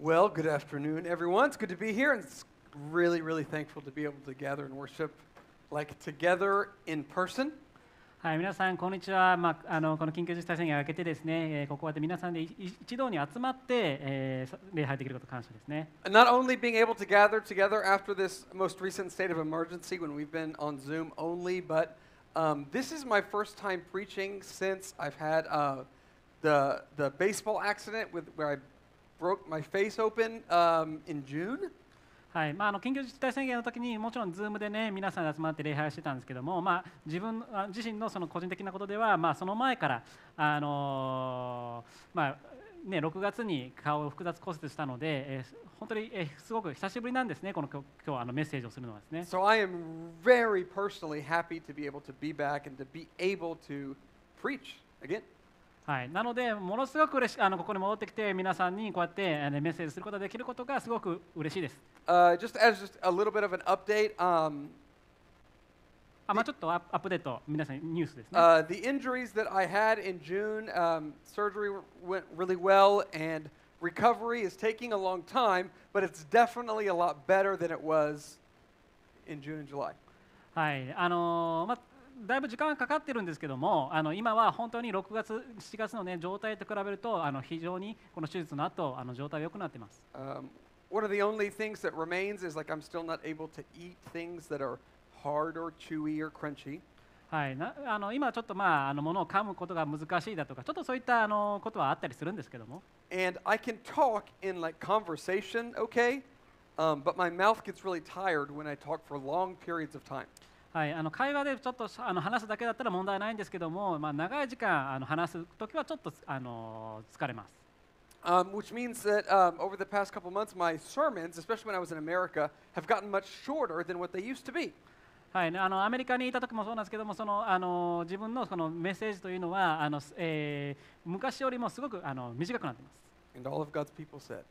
Well, good afternoon, everyone. It's good to be here, and it's really, really thankful to be able to gather and worship like together in person. はい、皆さん、こんにちは。まあ、あのこの緊急事態宣言が明けてですね、えーここで皆さんでい一堂に集まって、えーさ礼拝できること感謝ですね。 And not only being able to gather together after this most recent state of emergency when we've been on Zoom only, but um, this is my first time preaching since I've had uh, the, the baseball accident with, where I broke my face open um, in June. はいまあ、あの緊急事態宣言の時にもちろん Zoom でね皆さんで集まって礼拝してたんですけども、まあ、自分あ自身のその個人的なことでは、まあ、その前から、あのーまあね、6月に顔を複雑骨折したので、えー本当に、えーすごく久しぶりなんですねこの今日今日あのメッセージをするのはですね。So I am very personally happy to be able to be back and to be able to preach again. はい、なので、ものすごく嬉しあのここに戻ってきて、皆さんにこうやってあのメッセージすることができることがすごく嬉しいです。Uh, just as just a little bit of an update, um, あまあ、ちょっとアップアップデート、皆さんニュースですね。uh, the injuries that I had in June, um, surgery went really well, and recovery is taking a long time, but it's definitely a lot better than it was in June and July. はいあのーまあ、だいぶ時間がかかってるんですけども、あの今は本当に6月、7月の、ね、状態と比べると、あの非常にこの手術の後あの状態が良くなっています。Um, one of the only things that remains is like I'm still not able to eat things that are hard or chewy or crunchy. はい、なあの今ちょっと、まあ、あの物を噛むことが難しいだとか、ちょっとそういったあのことはあったりするんですけども、and I can talk in like conversation, okay, um, but my mouth gets really tired when I talk for long periods of time. はい、あの会話でちょっとあの話すだけだったら問題ないんですけども、まあ、長い時間あの話すときはちょっとあの疲れます。Um, which means that um, over the past couple months, my sermons, especially when I was in America, have gotten much shorter than what they used to be. はい、あのアメリカにいた時もそうなんですけどもそのあの自分のそのメッセージというのはあの、えー昔よりもすごくあの短くなっています。And all of God's people said,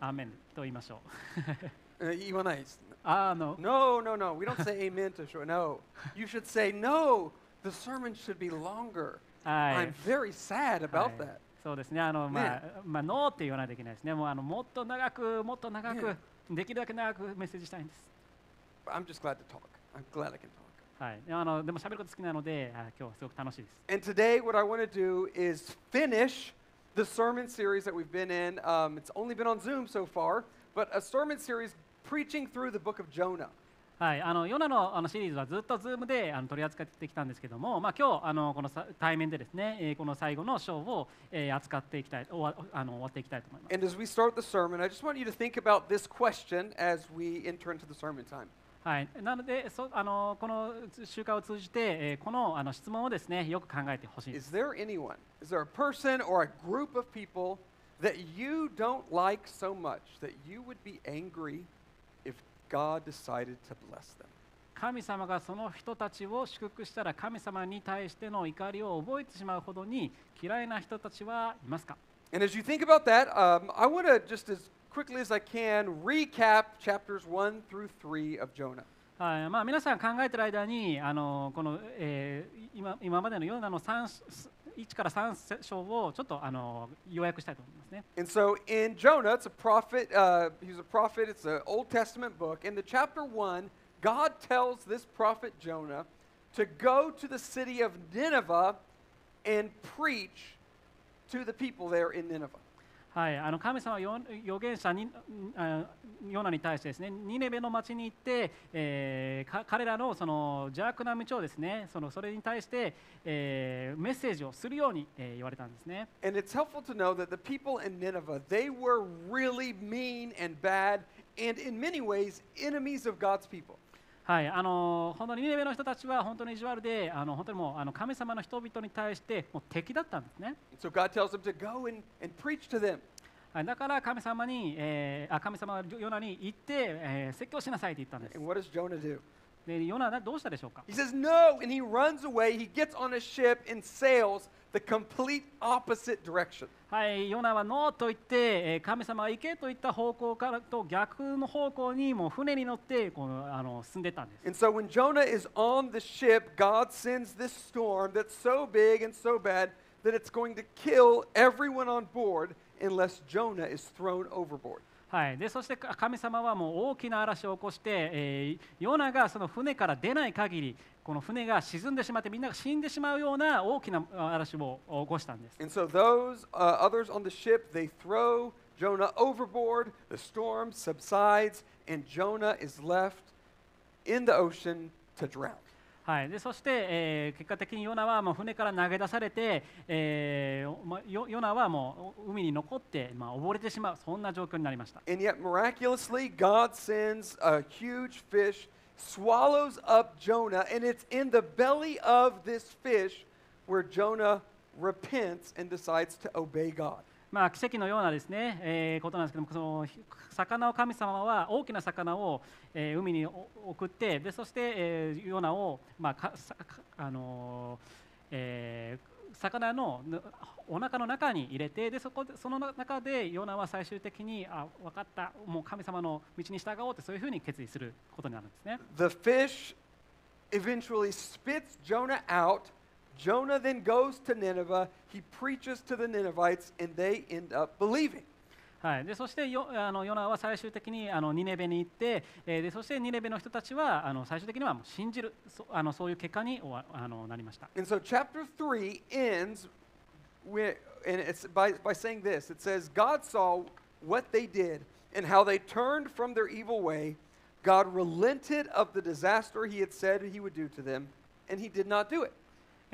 アーメンと言いましょう。uh, 言わないです。あの No, no, no. We don't say amen to short. No. You should say, no, the sermon should be longer. はい I'm very sad は about い that. そうですねあの、まあねまあ、ノーって言わないといけないですね。もうあのもっと長く、もっと長く、ねできるだけ長くメッセージしたいんです。 But I'm just glad to talk. I'm glad I can talk. はい、あのでも喋ること好きなので、あ今日はすごく楽しいです。 And today, what I want to do is finish the sermon series that we've been in. Um, it's only been on Zoom so far, but a sermon series preaching through the book of Jonah. はい、あのヨナのあのシリーズはずっと Zoom であの取り扱ってきたんですけども、まあ、今日あのこのさ対面でですね、えーこの最後の章を、えー扱っていきたい終わあの終わっていきたいと思います。And as we start the sermon, I just want you to think about this question as we enter into the sermon time. はい、なのでそあのこの集会を通じて、えーこのあの質問をですねよく考えてほしいです。Is there anyone, is there a person or a group of people that you don't like so much that you would be angry if God decided to bless them? 神様がその人たちを祝福したら神様に対しての怒りを覚えてしまうほどに嫌いな人たちはいますか And as you think about that, um, I want to just as quickly as I can recap chapters 1 through 3 of Jonah. はいまあ、皆さん考えてる間にあのこの、えー今今までのヨナの3 1から3章をちょっとあの要約したいと思いますね。 And so in Jonah, it's a prophet, uh, he's a prophet, it's an Old Testament book. In the chapter 1, God tells this prophet Jonah to go to the city of Nineveh and preach to the people there in Nineveh. はい、あの神様は預言者にあヨナに対してですねニネベの町に行って、えー彼らのその邪悪な道をですねそのそれに対して、えーメッセージをするように、えー言われたんですね。And it's helpful to know that the people in Nineveh, they were really mean and bad and in many ways enemies of God's people. はい、あの本当にニネベの人たちは本当に意地悪であの本当にもうあの神様の人々に対してもう敵だったんですね。So God tells them to go and, and preach to them. はい、だから神様に、えーあ神様はヨナに行って、えー説教しなさいと言ったんです。And what does Jonah do? でヨナはどうしたでしょうか？He says no, and he runs away. He gets on a ship and sails the complete opposite direction. はい、ヨナはノーと言って、えー神様は行けといった方向からと逆の方向にもう船に乗ってこのあの進んでったんです。And so when Jonah is on the ship, God sends this storm that's so big and so bad that it's going to kill everyone on board, unless Jonah is thrown overboard. はい、でそしてか神様はもう大きな嵐を起こして、えーヨナがその船から出ない限りこの船が沈んでしまってみんなが死んでしまうような大きなあ嵐を起こしたんです。And so those uh, others on the ship, they throw Jonah overboard. The storm subsides, and Jonah is left in the ocean to drown. はい、でそして、えー結果的にヨナはもう船から投げ出されて、えーまヨヨナはもう海に残って、まあ、溺れてしまうそんな状況になりました。And yet, miraculously, God sends a huge fish, swallows up Jonah, and it's in the belly of this fish where Jonah repents and decides to obey God. まあ、奇跡のようなですね、えーことなんですけどもその魚を神様は大きな魚を、えー海にお送ってでそして、えーヨナを、まあかさかあのーえー 魚のお腹の中に入れてでそこでその中でヨナは最終的にあ分かったもう神様の道に従おうってそういうふうに決意することになるんですね。The fish eventually spits Jonah out. Jonah then goes to Nineveh. He preaches to the Ninevites, and they end up believing. はい、でそしてヨあのヨナは最終的にあのニネベに行って、えーでそしてニネベの人たちはあの最終的にはもう信じるそあのそういう結果にわあのなりました。And so, chapter 3 ends with, and it's by, by saying this it says, God saw what they did and how they turned from their evil way. God relented of the disaster he had said he would do to them, and he did not do it.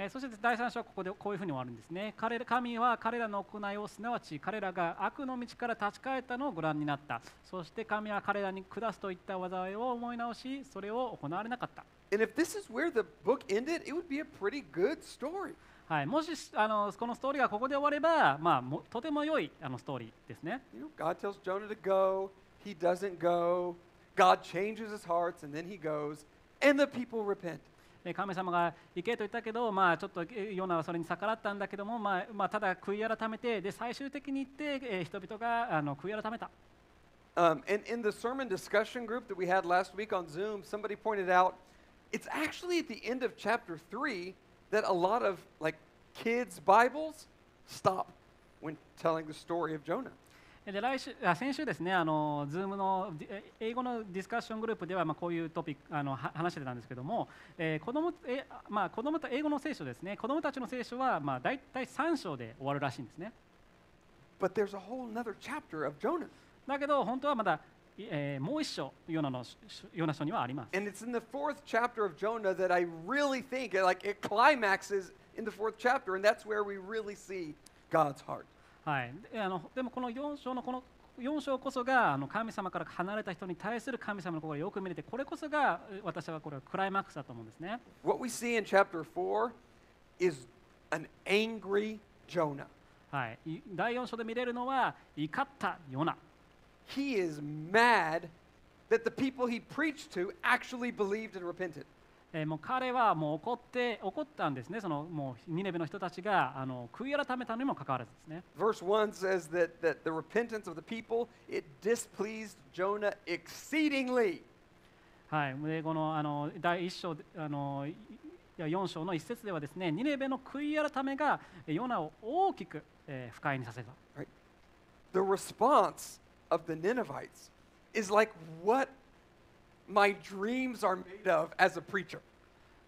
え、そして第3章はここでこういうふに終わるんですね。彼神は彼らの行いをすなわち彼らが悪の道から立ち返ったのをご覧になった。そして神は彼らに下すといった災いを思い直しそれを行われなかった。はい、もしあのこのストーリーがここで終われば、まあ、もとても良いあのストーリーですね。神様が行けと言ったけど、まあ、ちょっとヨナはそれに逆らったんだけども、まあ、まあ、ただ悔い改めてで最終的に行って、人々があの悔い改めた。Um, and in the sermon discussion group that we had last week on Zoom, somebody pointed out it's actually at the end of chapter 3 that a lot of like kids' Bibles stop when telling the story of Jonah. で来週あ先週ですね、あの Zoom の英語のディスカッショングループでは、まあ、こういうトピックあのは話してたんですけども、えー子供えまあ、子供た英語の聖書ですね、子供たちの聖書は、まあ、大体3章で終わるらしいんですね。But there's a whole nother chapter of Jonah. だけど、本当はまだ、いえーもう一章、ヨナのヨナ書にはあります。And it's in the fourth chapter of Jonah that I really think like it climaxes in the fourth chapter, and that's where we really see God's heart. はい、であのでもこの4章のこの4章こそがあの神様から離れた人に対する神様の心をよく見れてこれこそがえ私はこれはクライマックスだと思うんですね。What we see in chapter 4 is an angry Jonah. はい、い第4章で見れるのは怒ったヨナ。He is mad that the people he preached to actually believed and repented. えーもう彼はもう怒って怒ったんですね。そのもうニネベの人たちがあの悔い改めたのにもかかわらずですね。Verse 1 says that, that the repentance of the people, it displeased Jonah exceedingly. はい、でこのあの第1章であのいいや4章の一節ではですね、ニネベの悔い改めがえーヨナを大きく、えー不快にさせた。The response of the Ninevites is like what my dreams are made of as a preacher.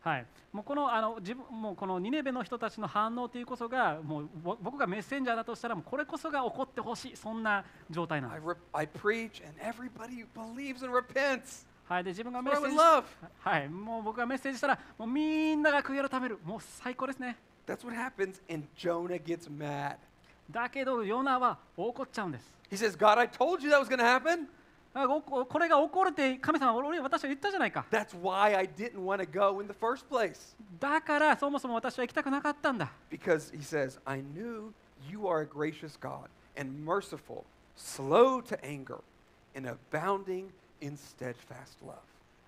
はい、もうこのあの自分もうこのニネベの人たちの反応というこそがもうぼ僕がメッセンジャーだとしたらもうこれこそが起こってほしいそんな状態なんです。re- I preach and everybody believes and repents. はい、で自分がメッセージ.はい、もう僕がメッセージしたらもうみんなが悔い改めるもう最高ですね。That's what happens, and Jonah gets mad. だけどヨナは怒っちゃうんです。He says, God, I told you that was going to happen. ここれが起こるって神様は俺私は言ったじゃないか。That's why I didn't want to go in the first place. だからそもそも私は行きたくなかったんだ。Because he says, I knew you are a gracious God and merciful, slow to anger, and abounding in steadfast love.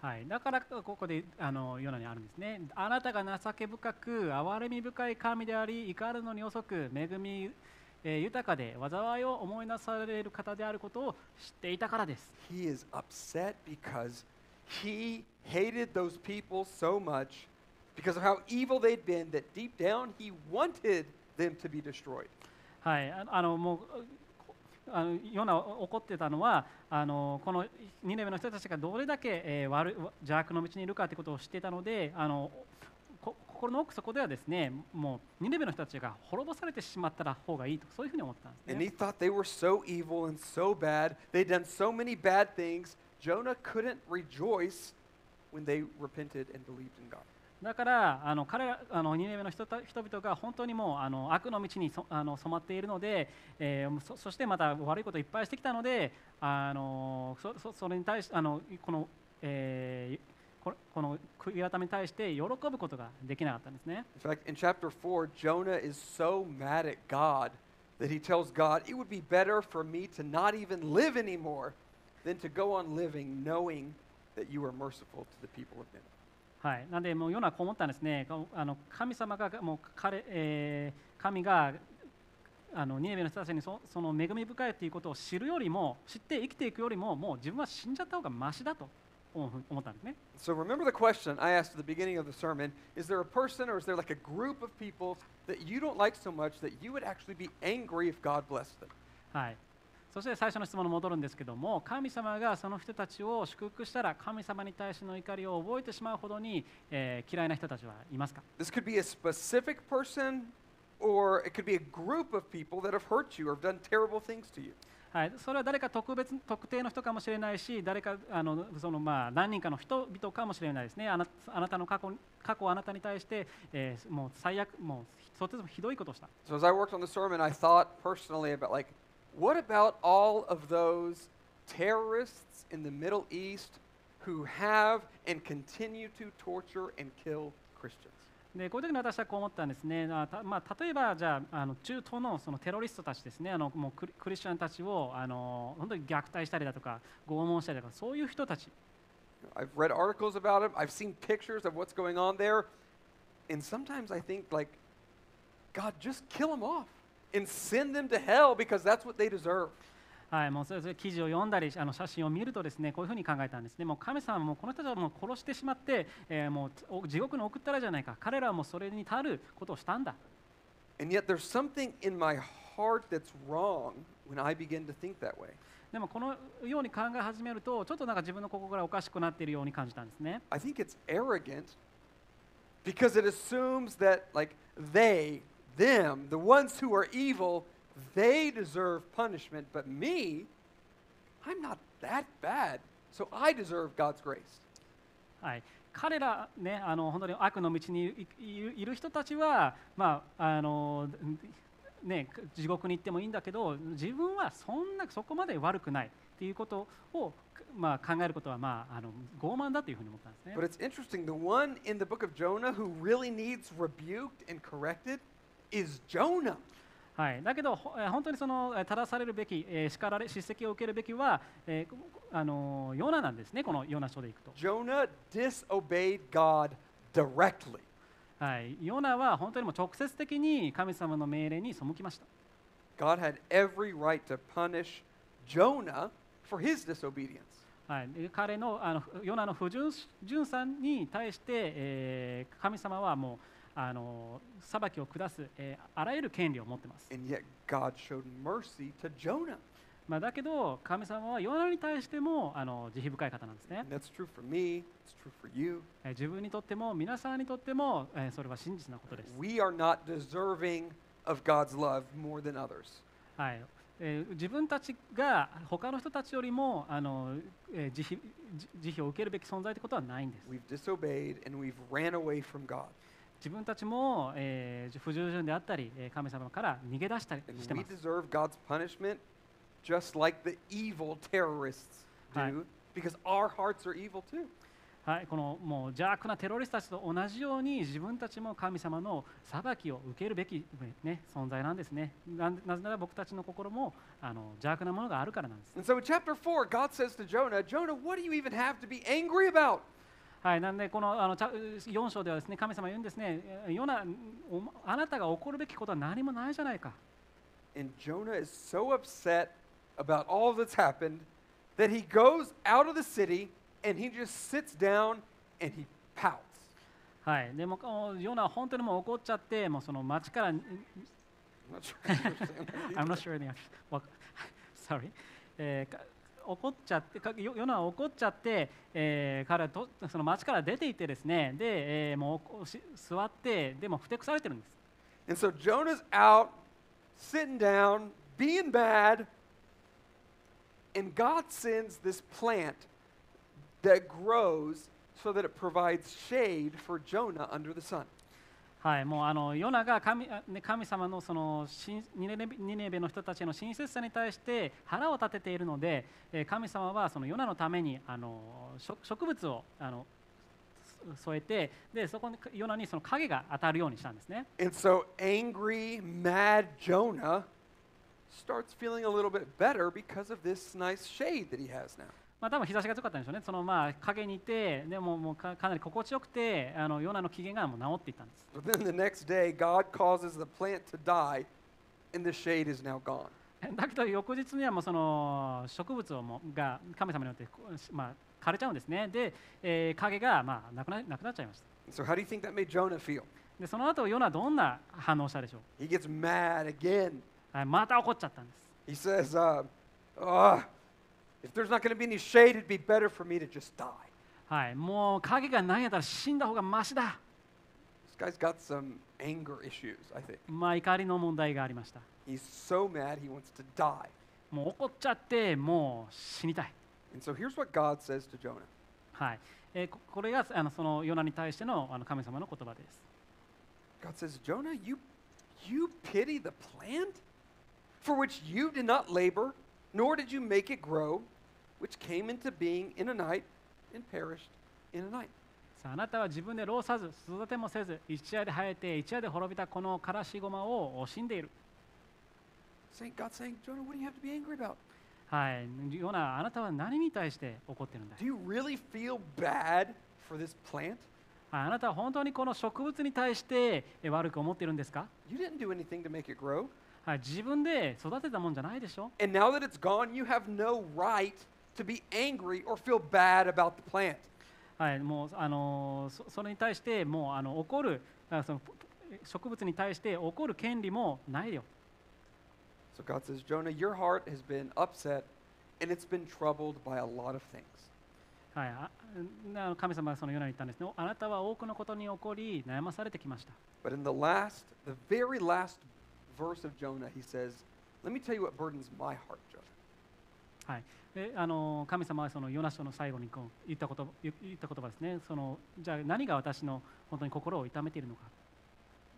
はい、だからここであのヨナにあるんですね。あなたが情け深く、憐れみ深い神であり、怒るのに遅く、恵み、えー豊かで、災いを思いなされる方であることを知っていたからです。He is upset because he hated those people so much because of how evil they'd been that deep down he wanted them to be destroyed. はい、ああのもうあのヨナ怒ってたのはあのこのニネベの人たちがどれだけ、えー、悪い邪悪の道にいるかということを知っていたのであのこ心の奥底ではですねもうニネベの人たちが滅ぼされてしまったら方がいいとそういうふうに思ったんです And ね he。thought they were so evil and so bad. They'd done so many bad things. Jonah couldn't rejoice when they repented and believed in God. だからあの彼らあのニネベの人た人々が本当にもうあの悪の道にそあの染まっているので、えーそそしてまた悪いことをいっぱいしてきたのであのそそそれに対してあのこの、えーここの悔い改めに対して喜ぶことができなかったんですね。In fact, in chapter 4, Jonah is so mad at God that he tells God, It would be better for me to not even live anymore than to go on living knowing that you are merciful to the people of Nineveh. はい、なんでもうヨナはこう思ったんですね。あの神様がもう彼、えー神があのニネベの人たちにそその恵み深いということを知るよりも知って生きていくよりももう自分は死んじゃった方がマシだと思ったんですね。So remember the question I asked at the beginning of the sermon Is there a person or is there like a group of people that you don't like so much that you would actually be angry if God blessed them? はい、そして最初の質問に戻るんですけども神様がその人たちを祝福したら神様に対しての怒りを覚えてしまうほどに、えー嫌いな人たちはいますか This could be a specific person or it could be a group of people that have hurt you or have done terrible things to you. はい、それは誰か特別特定の人かもしれないし誰かあのその、まあ、何人かの人々かもしれないですねあなあなたの過去過去あなたに対して、えーもう最悪もうとてもひどいことをした So as I worked on the sermon, I thought personally about like, what about all of those terrorists in the Middle East who have and continue to torture and kill Christians? でこういう時に私はこう思ったんですね、まあ、例えばじゃああの中東のそのテロリストたちですねあのもうクリクリスチャンたちをあの本当に虐待したりだとか拷問したりだとかそういう人たち I've read articles about it. I've seen pictures of what's going on there. And sometimes I think, like, God, just kill them off and send them to hell because that's what they deserve. はい、もうそれそれ記事を読んだりあの写真を見るとですねこういうふうに考えたんですね。もう神様はもうこの人たちはもう殺してしまって、えーもうお地獄に送ったらじゃないか。彼らはもうそれに足ることをしたんだ。And yet there's something in my heart that's wrong when I begin to think that way. でもこのように考え始めるとちょっとなんか自分の心がおかしくなっているように感じたんですね。I think it's arrogant because it assumes that, like, they, them, the ones who are evil, they deserve punishment, but me, I'm not that bad. So I deserve God's grace. はい、彼ら、ね、あの本当に悪の道にいいる人たちは、まああのね、地獄に行ってもいいんだけど自分はそんなそこまで悪くないっていうことを、まあ、考えることは、まあ、あの傲慢だというふうに思ったんですね But。it's interesting. The one in the book of Jonah who really needs rebuked and corrected is Jonah. はい、だけど、本当にそのえー正されるべき、えー叱られ叱責を受けるべきは、えーあのヨナなんですね、このヨナ書でいくと。Jonah disobeyed God directly. はい、ヨナは本当にもう直接的に神様の命令に背きました。God had every right to punish Jonah for his disobedience. はい、で彼のあのヨナの不純純さに対して、えー神様はもうあの裁きを下す、え、あらゆる権利を持っています。まあだけど、神様はヨナに対してもあの慈悲深い方なんですね。Me, 自分にとっても、皆さんにとっても、え、それは真実なことです。はい。自分たちが他の人たちよりもあの慈,悲慈悲を受けるべき存在ということはないんです。自分たちも、えー不従順であったり、えー神様から逃げ出したりしてます。deserve God's punishment just like the evil terrorists do because our hearts are evil too. はい、このもう邪悪なテロリストたちと同じように自分たちも神様の裁きを受けるべき、ね、存在なんですね。なんなぜなら僕たちの心もあの邪悪なものがあるからなんです。And so in chapter 4, God says to Jonah, Jonah, what do you even have to be angry about? はい、なんでこのあのちゃ4章ではですね神様言うんですね、ヨナおあなたが怒るべきことは何もないじゃないか。And Jonah is so upset about all that's happened that he goes out of the city and he just sits down and he pouts. はい、でもヨナは本当にもう怒っちゃって、もうその町から、I'm not sure the answer わ sorry えーか怒っちゃってかヨヨナは怒っちゃって、えー彼はとその町から出て行ってですねで、えーもうし座ってでもふてくされてるんです And so Jonah's out, sitting down, being bad, and God sends this plant that grows so that it provides shade for Jonah under the sun. はい、もうあのヨナが神神様のそのニネベの人たちの親切さに対して腹を立てているので、神様はそのヨナのためにあの植物をあの添えてでそこにヨナにその影が当たるようにしたんですね。And so angry, mad Jonah starts feeling a little bit better because of this nice shade that he has now. まあ多分日差しが強かったんでしょうね。そのまあ影にいてでももうかかなり心地よくてあのヨナの機嫌がもう治っていったんです。But then the next day, God causes the plant to die, and the shade is now gone. だけど翌日にはもうその植物をもが神様によってまあ枯れちゃうんですね。で、えー影がまあなくななくなっちゃいました。So, how do you think that made Jonah feel? でその後ヨナはどんな反応をしたでしょう、He gets mad again. はい、また怒っちゃったんです。He says, uh, "Ah, if there's not going to be any shade, it'd be better for me to just die. はい、もう影がないんやったら死んだ方がマシだ。 This guy's got some anger issues, I think. まあ怒りの問題がありました。 He's so mad, he wants to die. もう怒っちゃってもう死にたい。 And so, here's what God says to Jonah はい、えーここれがあのそのヨナに対してのあの神様の言葉です。 God says, Jonah, you, you pity the plant for which you did not labor, nor did you make it grow, Which came into being in a night and perished in a night. さああなたは自分で労さず育てもせず一夜で生えて一夜で滅びたこのからしごまを惜しんでいる。Saying, God's saying, Jonah, what do you have to be angry about? はい、ヨナあなたは何に対して怒ってるんだ Do you really feel bad for this plant? はいあなたは本当にこの植物に対してえ悪く思っているんですか You didn't do anything to make it grow. はい、自分で育てたもんじゃないでしょ And now that it's gone, you have no right to be angry or feel bad about the plant. はい、もうあのーそそれに対してもうあの怒るあそのぽ植物に対して怒る権利もないよ。 So God says, Jonah, your heart has been upset and it's been troubled by a lot of things. はい、ああの神様がそのように言ったんですね。あなたは多くのことに起こり悩まされてきました。 But in the last, the very last verse of Jonah, he says, Let me tell you what burdens my heart, Jonah. はい、であの神様はそのヨナ書の最後にこう言ったこと言言った言葉ですね。そのじゃあ何が私の本当に心を痛めているのか。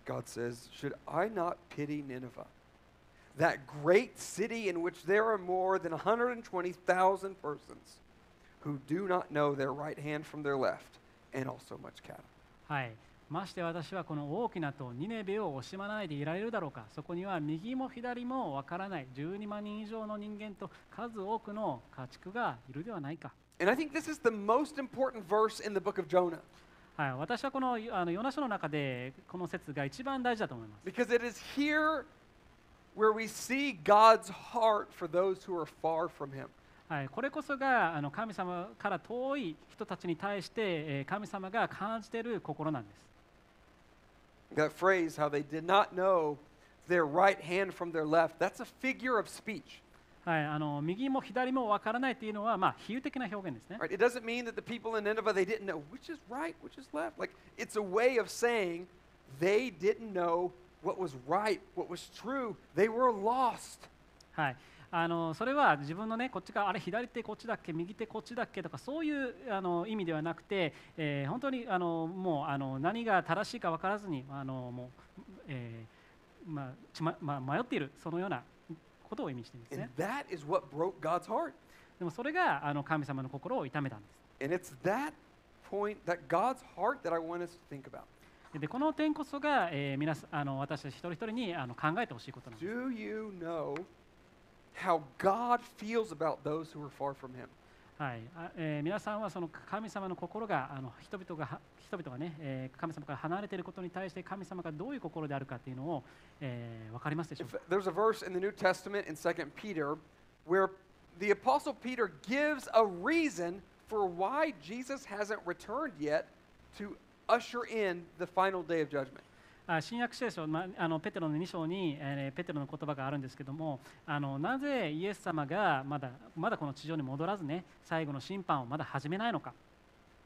God says, Should I not pity Nineveh, that great city in which there are more than 120,000 persons who do not know their right hand from their left, and also much cattle? はい、まして私はこの大きなとニネベを惜しまないでいられるだろうか。そこには右も左もわからない12万人以上の人間と数多くの家畜がいるではないか。And I think this is the most important verse in the book of Jonah はい、私はこのあのヨナ書の中でこの説が一番大事だと思います。because it is here where we see God's heart for those who are far from Him. はい、これこそがあの神様から遠い人たちに対して、えー神様が感じている心なんです。That phrase, how they did not know their right hand from their left, that's a figure of speech. はい、あの右も左もわからないというのは、まあ、比喩的な表現ですね。 Right? It doesn't mean that the people in Nineveh they didn't know which is right, which is left. Like it's a way of saying they didn't know what was right, what was true. They were lost. はい、 あのそれは自分のねこっちがあれ左手こっちだっけ右手こっちだっけとかそういうあの意味ではなくて、えー本当にあのもうあの何が正しいか分からずにあのもう、えーまあちままあ、迷っているそのようなことを意味しているんです And ね。that is what broke God's heart. でもそれがあの神様の心を痛めたんです。And it's that point, that God's heart that I want us to think about. でこの点こそが、えー皆さんあの私たち一人一人にあの考えてほしいことなんです。Do you know how God feels about those who are far from Him? はいあえー皆さんはその神様の心があの人々がは人々がね、えー神様から離れていることに対して神様がどういう心であるかっていうのを、えー分かりますでしょう If, か there's a verse in the New Testament in 2 Peter where the Apostle Peter gives a reason for why Jesus hasn't returned yet to usher in the final day of judgment. 新約聖書、まあ、あのペテロの2章に、えーペテロの言葉があるんですけどもあのなぜイエス様がまだまだこの地上に戻らずね最後の審判をまだ始めないのか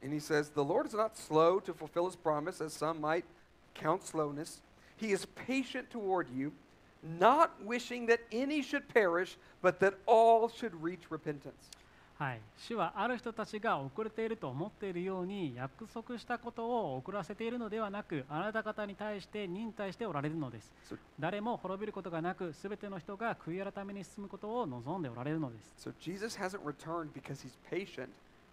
And he says, The Lord is not slow to fulfill his promise, as some might count slowness. He is patient toward you, not wishing that any should perish, but that all should reach repentance. はい、主はある人たちが遅れていると思っているように約束したことを遅らせているのではなくあなた方に対して忍耐しておられるのです。誰も滅びることがなくすべての人が悔い改めに進むことを望んでおられるのです。So Jesus hasn't returned because he's patient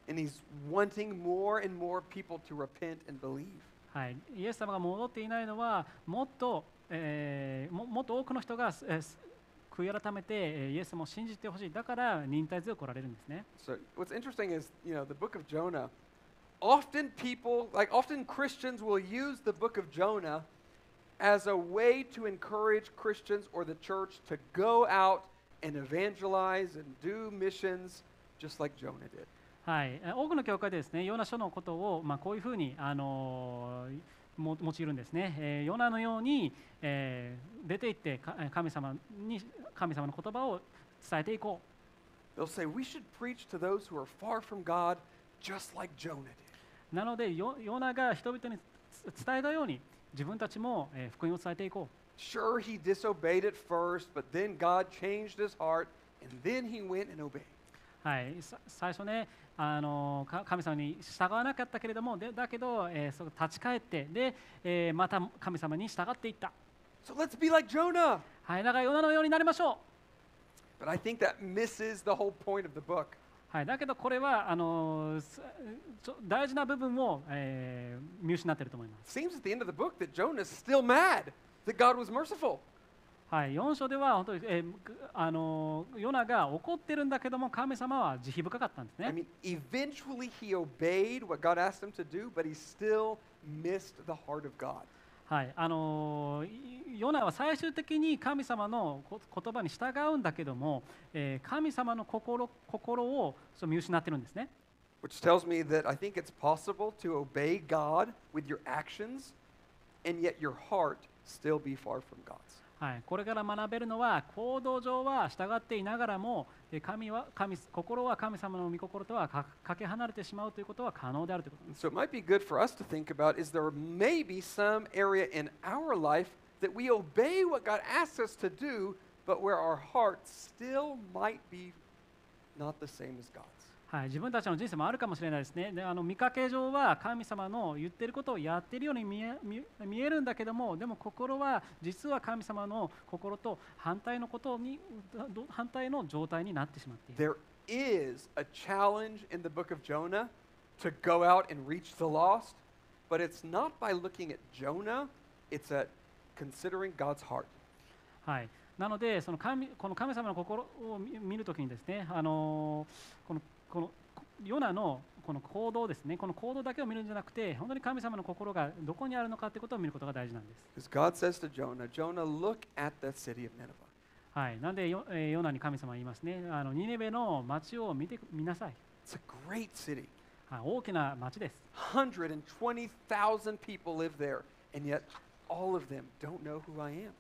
and he's wanting more and more people to repent and believe. はい、イエス様が戻っていないのはもっと、えーももっと多くの人が、えーす悔い改めてえーイエス様を信じてほしいだから忍耐強くおられるんですね So what's interesting is, you know, the book of Jonah, often people, like often Christians will use the book of Jonah as a way to encourage Christians or the church to go out and evangelize and do missions just like Jonah did. はい、えー多くの教会でですねヨナ書のことを、まあ、こういうふうに、あのーも用いるんですね、えーヨナのように、えー出て行って神様に神様の言葉を伝えていこう They'll say, we should preach to those who are far from God just like Jonah did. なのでヨヨナが人々につ伝えたように自分たちも、えー福音を伝えていこう Sure, he disobeyed at first, but then God changed his heart, and then he went and obeyed. はい、さ最初ね、あのか神様に従わなかったけれども、でだけど、えーそ立ち返って、で、えーまた神様に従っていった。So let's be like Jonah. はい、だか世のようになりましょう。はい、だけどこれはあの大事な部分を、えー、見失っていると思います。はい、4章では本当に、えー、あのヨナが怒ってるんだけども神様は慈悲深かったんですね。はい、あのヨナは最終的に神様の言葉に従うんだけども、えー神様の心心をそ見失ってるんですね。Which tells me that I think it's possible to obey God with your actions, and yet your heart still be far from God's. はい、これから学べるのは行動上は従っていながらも神は神心は神様の御心とはかけ離れてしまうということは可能であるということです。So it might be good for us to think about is there maybe some area in our life that we obey what God asks us to do, but where our heart still might be not the same as God. はい、自分たちの人生もあるかもしれないですね。であの見かけ上は神様の言っていることをやっているように見え見見えるんだけども、でも心は実は神様の心と反対のことにど反対の状態になってしまっている。There is a challenge in the book of Jonah to go out and reach the lost, but it's not by looking at Jonah, it's at considering God's heart. はい、なのでその神この神様の心を見見るときにですね、あのーこのこのヨナのこの行動ですね、この行動だけを見るんじゃなくて、本当に神様の心がどこにあるのかということを見ることが大事なんです。Because God says to Jonah, Jonah, look at the city of Nineveh. はい、なんでヨ,、えーヨナに神様は言いますね、あのニネベの町を見て見なさい、It's a great city. はい、大きな町です。120,000 people live there, and yet all of them don't know who I am.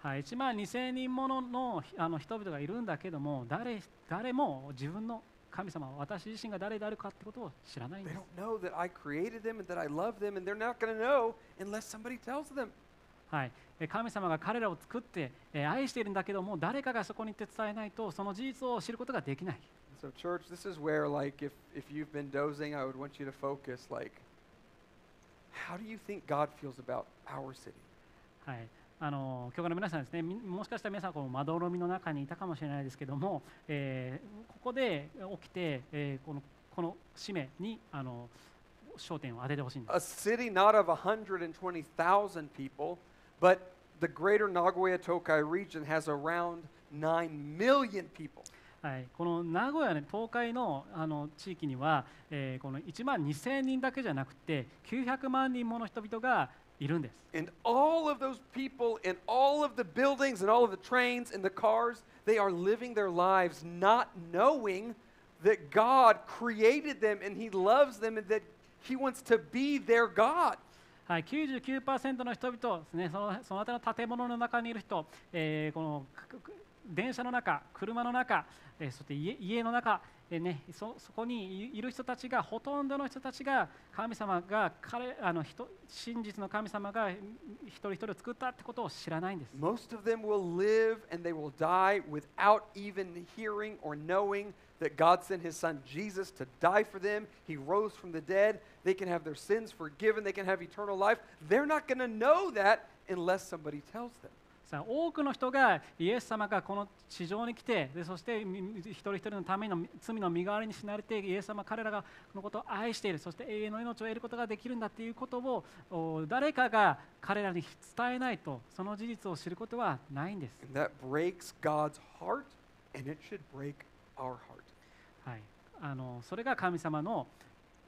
はい、1万2000人もののあの人々がいるんだけども誰、誰も自分の神様、私自身が誰であるかってことを知らないん They です。don't know that I created them and that I love them, and they're not going to know unless somebody tells them. はい、え神様が彼らを作って、えー愛しているんだけども誰かがそこに行って伝えないとその事実を知ることができない。So, church, this is where, like, if, if you've been dozing, I would want you to focus, like, how do you think God feels about our city? はいあの教会の皆さんですね、みもしかしたら皆さんこのまどろみの中にいたかもしれないですけども、えーここで起きて、えーこのこの使命にあの焦点を当ててほしいんです。A city not of 120,000 people, but the greater Nagoya Tokai region has around 9 million people. はい、この名古屋、ね、東海のあの地域には、えーこの1万2000人だけじゃなくて900万人もの人々が いるんです。 And all of those people in all of the buildings and all of the trains and the cars, they are living their lives not knowing that God created them and He loves them and that He wants to be their God. はい、99%の人々ですね、そのその辺の建物の中にいる人、えーこのくく電車の中、車の中、えーそして家家の中、 えーね、そそこにいいる人たちが、ほとんどの人たちが神様が彼あの人真実の神様が一人一人作ったってことを知らないんです。 Most of them will live and they will die without even hearing or knowing that God sent his son Jesus to die for them. He rose from the dead. They can have their sins forgiven. They can have eternal life. They're not going to know that unless somebody tells them. さあ多くの人がイエス様がこの地上に来てでそして一人一人のための罪の身代わりに死なれてイエス様彼らがこのことを愛している。そして永遠の命を得ることができるんだっていうことをお誰かが彼らに伝えないとその事実を知ることはないんです、And that breaks God's heart, and it should break our heart. はい、あのそれが神様の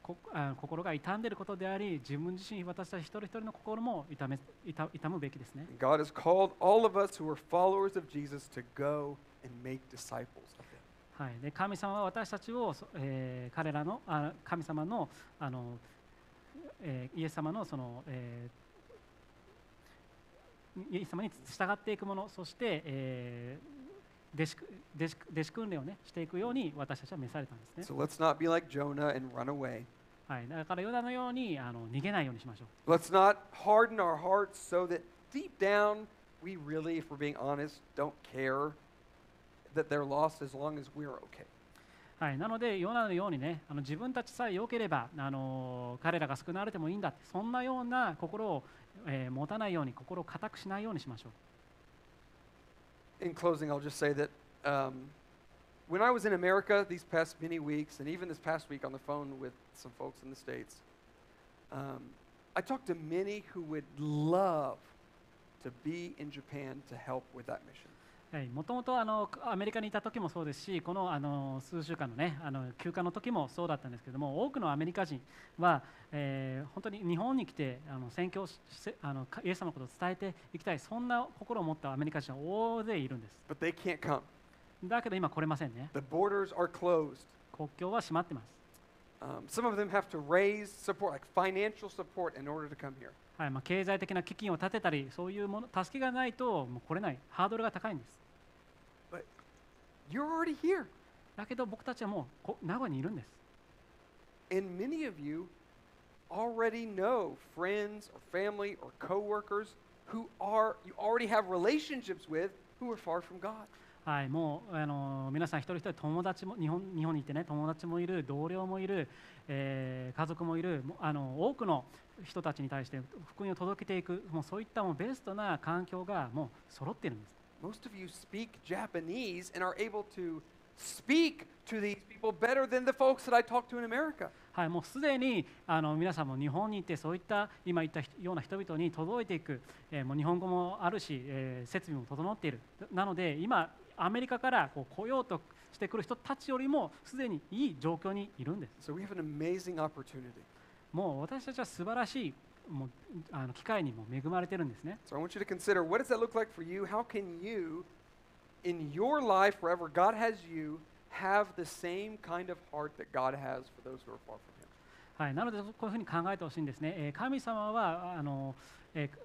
こあ心が傷んでいることであり自分自身私たち一人一人の心も痛め痛痛むべきですね God has called all of us who are followers of Jesus to go and make disciples of him. はい、で神様は私たちを、そえー彼らのあ神様のあの、えーイエス様のその、えーイエス様に従っていくものそして、えー弟子弟子弟子訓練を、ね、していくように私たちは召されたんですね。So let's not be like Jonah and run away. はい、だからヨナのようにあの逃げないようにしましょう。Let's not harden our hearts so that deep down we really, if we're being honest, don't care that they're lost as long as we're okay. はい、なので、ヨナのようにね、あの自分たちさえ良ければ、あの彼らが救われてもいいんだって、そんなような心を、えー持たないように、心を固くしないようにしましょう。In closing, I'll just say that um, when I was in America these past many weeks, and even this past week on the phone with some folks in the States, um, I talked to many who would love to be in Japan to help with that mission. はい、もともとあのアメリカにいた時もそうですし、このあの数週間のね、あの休暇の時もそうだったんですけども、多くのアメリカ人は、えー本当に日本に来てあの宣教あのかイエス様のことを伝えていきたい、そんな心を持ったアメリカ人は大勢いるんです。But they can't come. だけど今来れませんね。The borders are closed. 国境は閉まってます。Um, some of them have to raise support, like financial support, in order to come here. はいまあ、経済的な基金を立てたり、そういうもの助けがないともう来れない、ハードルが高いんです。You're already here. だけど僕たちはもうこ名古屋にいるんです。And many of you already know friends or family or coworkers who are you already have relationships with who are far from God. はい、もうあの皆さん一人一人友達も日本日本にいてね友達もいる同僚もいる、えー家族もいるあの多くの人たちに対して福音を届けていくもうそういったもうベストな環境がもう揃っているんです。Most of you speak Japanese and are able to speak to these people better than the folks that I talk to in America. はい、もうすでにあの皆さんも日本に行ってそういった今言ったような人々に届いていく、え、もう日本語もあるし、え、設備も整っている。なので今アメリカからこう来ようとしてくる人たちよりもすでにいい状況にいるんです、もう私たちは素晴らしいもうあの機会にも恵まれてるんですね So I want you to consider what does that look like for you? How can you, in your life, wherever God has you, have the same kind of heart that God has for those who are far from Him? はい、なのでこういうふうに考えてほしいんですね、えー神様はあの、えー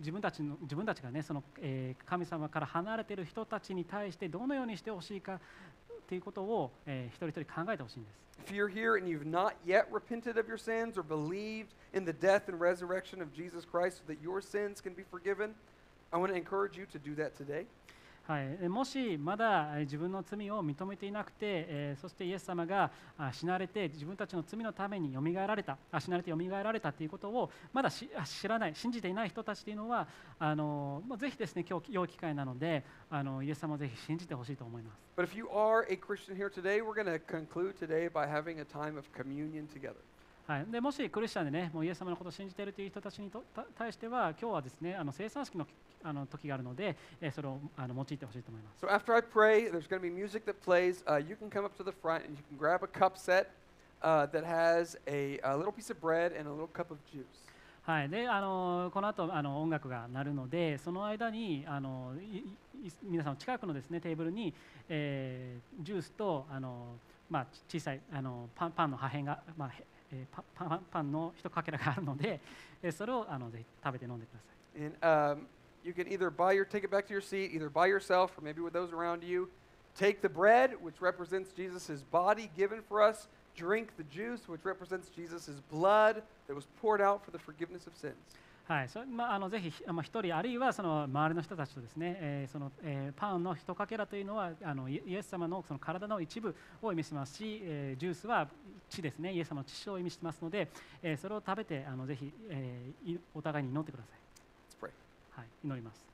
自分たちの自分たちがねその、えー神様から離れている人たちに対してどのようにしてほしいかということを、えー一人一人考えてほしいんです。 If you're here and you've not yet repented of your sins or believed in the death and resurrection of Jesus Christ so that your sins can be forgiven, I want to encourage you to do that today. はい、もしまだ自分の罪を認めていなくて、えーそしてイエス様が死なれて自分たちの罪のためによみがえられた死なれてよみがえられたということをまだし知らない信じていない人たちというのはあの、まあ、ぜひですね今日良い機会なのであのイエス様をぜひ信じてほしいと思います。But if you are a Christian here today, we're going to conclude today by having a time of communion together. はい、でもしクリスチャンでねもうイエス様のことを信じているという人たちに対しては今日はですねあの生産式のあの時があるので、えーそれをあの用いてほしいと思います。So after I pray, there's going to be music that plays. Uh, you can come up to the front and you can grab a cup set uh, that has a, a little piece of bread and a little cup of juice. はい、であのこの後あの音楽が鳴るのでその間にあの皆さんの近くのですねテーブルに、えージュースとあの、まあ、ち小さいあのパンパンの破片が、まあ、へえーパパンパンの一かけらがあるので、えーそれをあのぜひ食べて飲んでください。 And um, you can either buy your ticket back to your seat, either by yourself or maybe with those around you. Take the bread, which represents Jesus' body given for us. Drink the juice, which represents Jesus' blood that was poured out for the forgiveness of sins. はい、そまあ、あのぜひあまあ一人あるいはその周りの人たちとですね、えーそのえーパンの一かけらというのはあのイイエス様のその体の一部を意味しますし、えージュースは血ですね、イエス様の血を意味しますので、えーそれを食べてあのぜひ、えーいお互いに祈ってください。Let's pray. はい、祈ります。